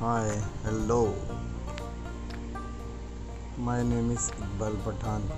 hi hello my name is Iqbal Pathan